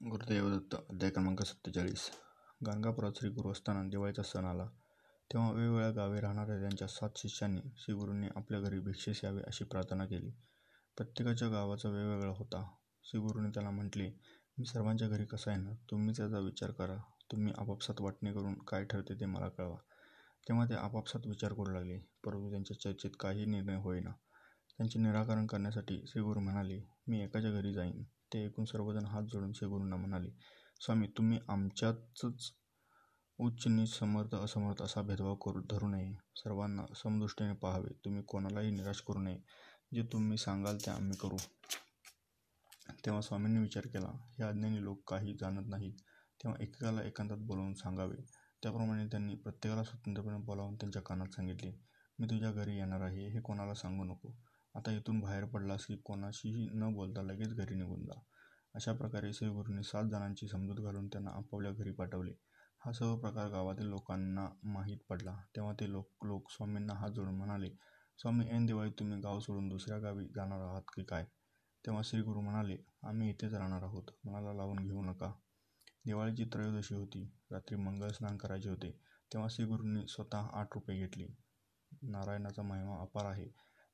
गुरुदेवदत्त अध्याय क्रमांक सत्तेचाळीस गाणगापुरात श्रीगुरू असताना दिवाळीचा सण आला तेव्हा वेगवेगळ्या गावी राहणाऱ्या त्यांच्या सात शिष्यांनी श्री गुरूंनी आपल्या घरी भिक्षेस यावे अशी प्रार्थना केली. प्रत्येकाच्या गावाचा वेगवेगळा होता. श्री श्रीगुरूंनी त्याला म्हटले, मी सर्वांच्या घरी कसा येणार? तुम्ही त्याचा विचार करा. तुम्ही आपापसात वाटणी करून काय ठरते ते मला कळवा. तेव्हा ते आपापसात विचार करू लागले, परंतु त्यांच्या चर्चेत काहीही निर्णय होईना. त्यांचे निराकरण करण्यासाठी श्री गुरु म्हणाले, मी एकाच्या घरी जाईन. ते ऐकून सर्वजण हात जोडून श्रीगुरूंना म्हणाले, स्वामी तुम्ही आमच्यातच उच्च नीच, समर्थ असमर्थ असा भेदभाव धरू नये. सर्वांना समदृष्टीने पाहावे. तुम्ही कोणालाही निराश करू नये. जे तुम्ही सांगाल ते आम्ही करू. तेव्हा स्वामींनी विचार केला, हे अज्ञानी लोक काही जाणत नाहीत, तेव्हा एकेकाला एकांतात बोलावून सांगावे. त्याप्रमाणे त्यांनी प्रत्येकाला स्वतंत्रपणे बोलावून त्याच्या कानात सांगितले, मी तुझ्या घरी येणार आहे हे कोणाला सांगू नको. आता इथून बाहेर पडलास की कोणाशीही न बोलता लगेच घरी निघून जा. अशा प्रकारे श्रीगुरूंनी सात जणांची समजूत घालून त्यांना आपापल्या घरी पाठवले. हा सर्व प्रकार गावातील लोकांना माहीत पडला. तेव्हा ते लोक स्वामींना हात जोडून म्हणाले, स्वामी ऐन दिवाळीत तुम्ही गाव सोडून दुसऱ्या गावी जाणार आहात की काय? तेव्हा श्रीगुरू म्हणाले, आम्ही इथेच राहणार आहोत. मनाला लावून घेऊ नका. दिवाळीची त्रयोदशी होती. रात्री मंगल स्नान करायचे होते. तेव्हा श्रीगुरूंनी स्वतः आठ रुपये घेतले नारायणाचा महिमा अपार आहे.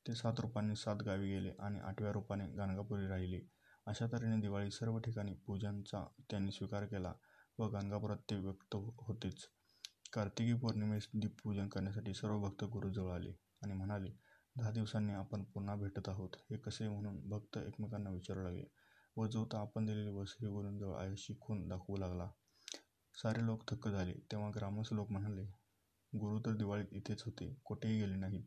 ते सात रूपांनी सात गावी गेले आणि आठव्या रूपाने गाणगापुरी राहिले. अशा तऱ्हेने दिवाळी सर्व ठिकाणी पूजांचा त्यांनी स्वीकार केला व गाणगापुरात ते व्यक्त होतेच. कार्तिकी पौर्णिमेस दीपपूजन करण्यासाठी सर्व भक्त गुरूजवळ आले आणि म्हणाले, दहा दिवसांनी आपण पुन्हा भेटत आहोत, हे कसे म्हणून भक्त एकमेकांना विचारू लागले व जो तर आपण दिलेली व श्रीगुरूंजवळ आयुष्याची खूण दाखवू लागला. सारे लोक थक्क झाले. तेव्हा ग्रामस्थ लोक म्हणाले, गुरू तर दिवाळीत इथेच होते, कोठेही गेले नाहीत.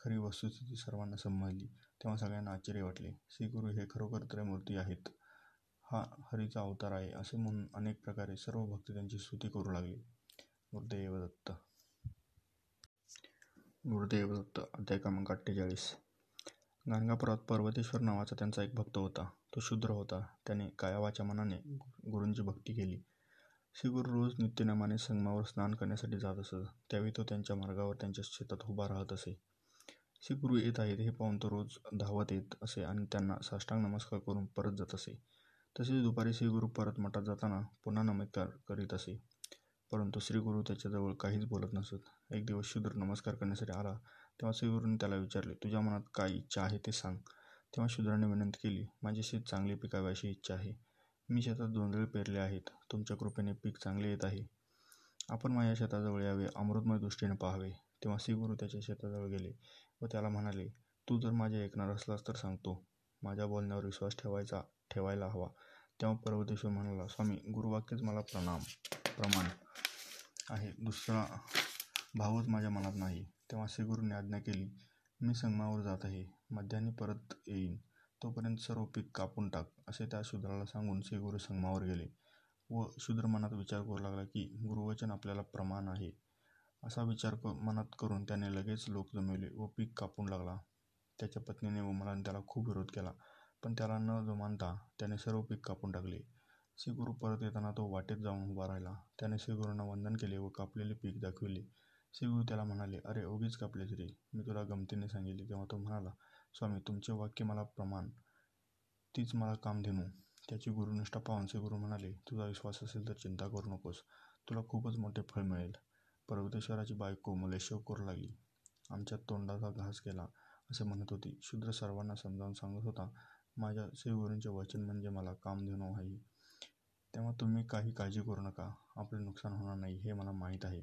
खरी वस्तुस्थिती सर्वांना समजली. तेव्हा सगळ्यांना आश्चर्य वाटले. श्रीगुरू हे खरोखर त्रयमूर्ती आहेत. हा हरीचा अवतार आहे असे म्हणून अनेक प्रकारे सर्व भक्त त्यांची स्तुती करू लागले. गुरुदेव दत्त गुरुदेव दत्त अध्याय क्रमांक अठ्ठेचाळीस गाणगापुरात पर्वतेश्वर नावाचा त्यांचा एक भक्त होता. तो शूद्र होता. त्याने कायावाच्या मनाने गुरूंची भक्ती केली. श्रीगुरू रोज नित्यनेमाने संगमावर स्नान करण्यासाठी जात असत. त्यावेळी तो त्यांच्या मार्गावर त्यांच्या शेतात उभा राहत असे. श्रीगुरू येत आहेत हे पाहून तो रोज धावत येत असे आणि त्यांना साष्टांग नमस्कार करून परत जात असे. तसेच दुपारी श्रीगुरू परत मठात जाताना पुन्हा नमस्कार करीत असे. परंतु श्रीगुरू त्याच्याजवळ काहीच बोलत नसत. एक दिवस शूद्र नमस्कार करण्यासाठी आला तेव्हा श्रीगुरूने त्याला विचारले, तुझ्या मनात काय इच्छा आहे ते सांग. तेव्हा शूद्राने विनंती केली, माझे शेत चांगले पिकावे अशी इच्छा आहे. मी शेतात दोंदळे पेरले आहेत. तुमच्या कृपेने पीक चांगले येत आहे. आपण माझ्या शेताजवळ यावे, अमृतमय दृष्टीने पाहावे. तेव्हा श्रीगुरू त्याच्या शेताजवळ गेले व त्याला म्हणाले, तू जर माझे ऐकणार असलास तर सांगतो. माझ्या बोलण्यावर विश्वास ठेवायचा ठेवायला हवा. तेव्हा पर्वतेश्वर म्हणाला, स्वामी गुरुवाक्यच मला प्रमाण आहे. दुसरा भावच माझ्या मनात नाही. तेव्हा श्रीगुरूंनी आज्ञा केली, मी संगमावर जात आहे. मध्यान्ही परत येईन. तोपर्यंत सर्व पीक कापून टाक. असे त्या शूद्राला सांगून श्रीगुरू संगमावर गेले व शूद्र मनात विचार करू लागला की गुरुवचन आपल्याला प्रमाण आहे. असा विचार मनात करून त्याने लगेच लोक जमविले व पीक कापून लागला. त्याच्या पत्नीने व मला त्याला खूप विरोध केला, पण त्याला न जुमानता त्याने सर्व पीक कापून टाकले. श्रीगुरू परत येताना तो वाटेत जाऊन उभा राहिला. त्याने श्रीगुरूंना वंदन केले व कापलेले पीक दाखविले. श्रीगुरू त्याला म्हणाले, अरे उगीच कापलेस रे, मी तुला गमंतीने सांगितले. तेव्हा तो म्हणाला, स्वामी तुमचे वाक्य मला प्रमाण, तीच मला कामधेनू. त्याची गुरुनिष्ठा पाहून श्रीगुरू म्हणाले, तुझा विश्वास असेल तर चिंता करू नकोस. तुला खूपच मोठे फळ मिळेल. पर्वतेश्वराची बायको मलेच्छोक करू लागली. आमच्या तोंडाचा घास केला असे म्हणत होती. शूद्र सर्वांना समजावून सांगत होता, माझ्या श्रीगुरूंचे वचन म्हणजे मला कामधेनू आहे. तेव्हा तुम्ही काही काळजी करू नका. आपले नुकसान होणार नाही हे मला माहीत आहे.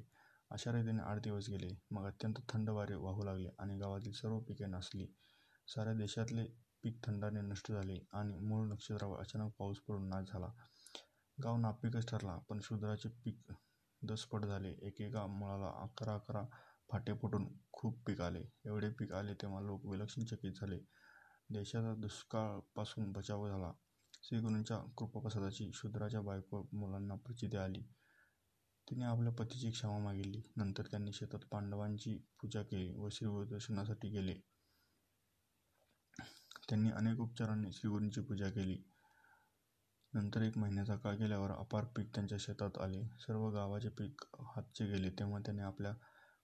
अशा रीतीने आठ दिवस गेले. मग अत्यंत थंड वारे वाहू लागले आणि गावातील सर्व पिके नासली. साऱ्या देशातले पीक थंडाने नष्ट झाले आणि मूळ नक्षत्रावर अचानक पाऊस पडून नाश झाला. गाव नापिकच ठरला. पण शूद्राचे पीक दसपट झाले. एकेका मुळाला अकरा अकरा फाटे फुटून खूप पीक आले. एवढे पीक आले तेव्हा लोक विलक्षण चकित झाले. देशाचा दुष्काळापासून बचाव झाला. श्रीगुरूंच्या कृपाप्रसादाची शूद्राच्या बायको मुलांना प्रचिती आली. तिने आपल्या पतीची क्षमा मागितली. नंतर त्यांनी शेतात पांडवांची पूजा केली व श्रीगुरू दर्शनासाठी गेले. त्यांनी अनेक उपचारांनी श्रीगुरूंची पूजा केली. नंतर एक महिन्याचा काळ गेल्यावर अपार पीक त्यांच्या शेतात आले. सर्व गावाचे पीक हातचे गेले तेव्हा त्याने आपल्या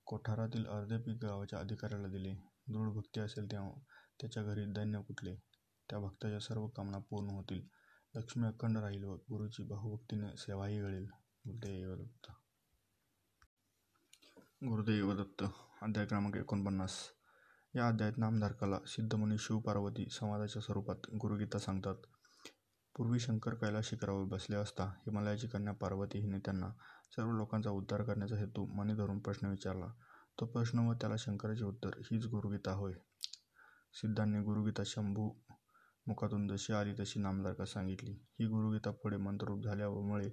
कोठारातील अर्धे पीक गावाच्या अधिकाऱ्याला दिले. दृढ भक्ती असेल त्याच्या घरी धान्य कुठले, त्या भक्ताच्या सर्व कामना पूर्ण होतील. लक्ष्मी अखंड राहील व गुरूची भावभक्तीने सेवाही घडेल. गुरुदेव दत्त. गुरुदेव दत्त. अध्याय क्रमांक एकोणपन्नास. या अध्यायात नामधारकाला सिद्धमुनी शिव-पार्वती संवादाच्या स्वरूपात गुरुगीता सांगतात. पूर्वी शंकर कैला शिखरावर बसले असता हिमालयाची कन्या पार्वती हिने त्यांना सर्व लोकांचा उद्धार करण्याचा हेतू मनी धरून प्रश्न विचारला. तो प्रश्न व त्याला शंकराचे उत्तर हीच गुरुगीता होय. सिद्धांनी गुरुगीता शंभू-मुखातून जशी आली तशी नामधारकास सांगितली. ही गुरुगीता पुढे मंत्ररूप झाल्यामुळे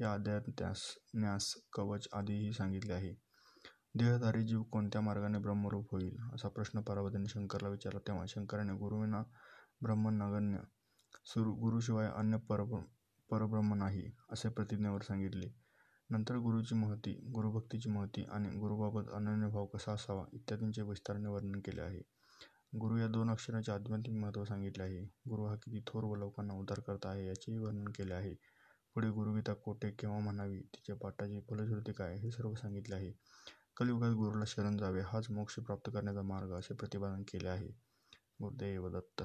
या अध्यायात त्यास न्यास, कवच आदीही सांगितले आहे. देहधारी जीव कोणत्या मार्गाने ब्रह्मरूप होईल, असा प्रश्न पार्वतीने शंकराला विचारला तेव्हा शंकराने गुरुविना ब्रह्म नगण्य, गुरुशिवाय अन्य परब्रह्म नाही, असे प्रतिज्ञेवर सांगितले. नंतर गुरूची महती, गुरुभक्तीची महती आणि गुरूबाबत अनन्यभाव कसा असावा इत्यादींचे विस्ताराने वर्णन केले आहे. गुरु या दोन अक्षरांचे आध्यात्मिक महत्त्व सांगितले आहे. गुरु हा किती थोर व लोकांना उद्धारकर्ता आहे याचेही वर्णन केले आहे. पुढे गुरुगीता कोठे केव्हा म्हणावी, तिच्या पाठाची फलश्रुती काय हे सर्व सांगितले आहे. कलियुगात गुरूला शरण जावे हाच मोक्ष प्राप्त करण्याचा मार्ग असे प्रतिपादन केले आहे. गुरुदेव दत्त.